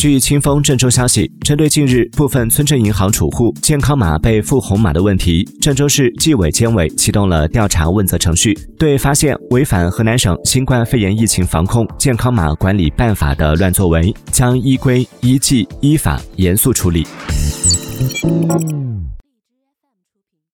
据清风郑州消息，针对近日部分村镇银行储户健康码被付红码的问题，郑州市纪委监委启动了调查问责程序，对发现违反河南省新冠肺炎疫情防控健康码管理办法的乱作为，将依规依纪依法严肃处理。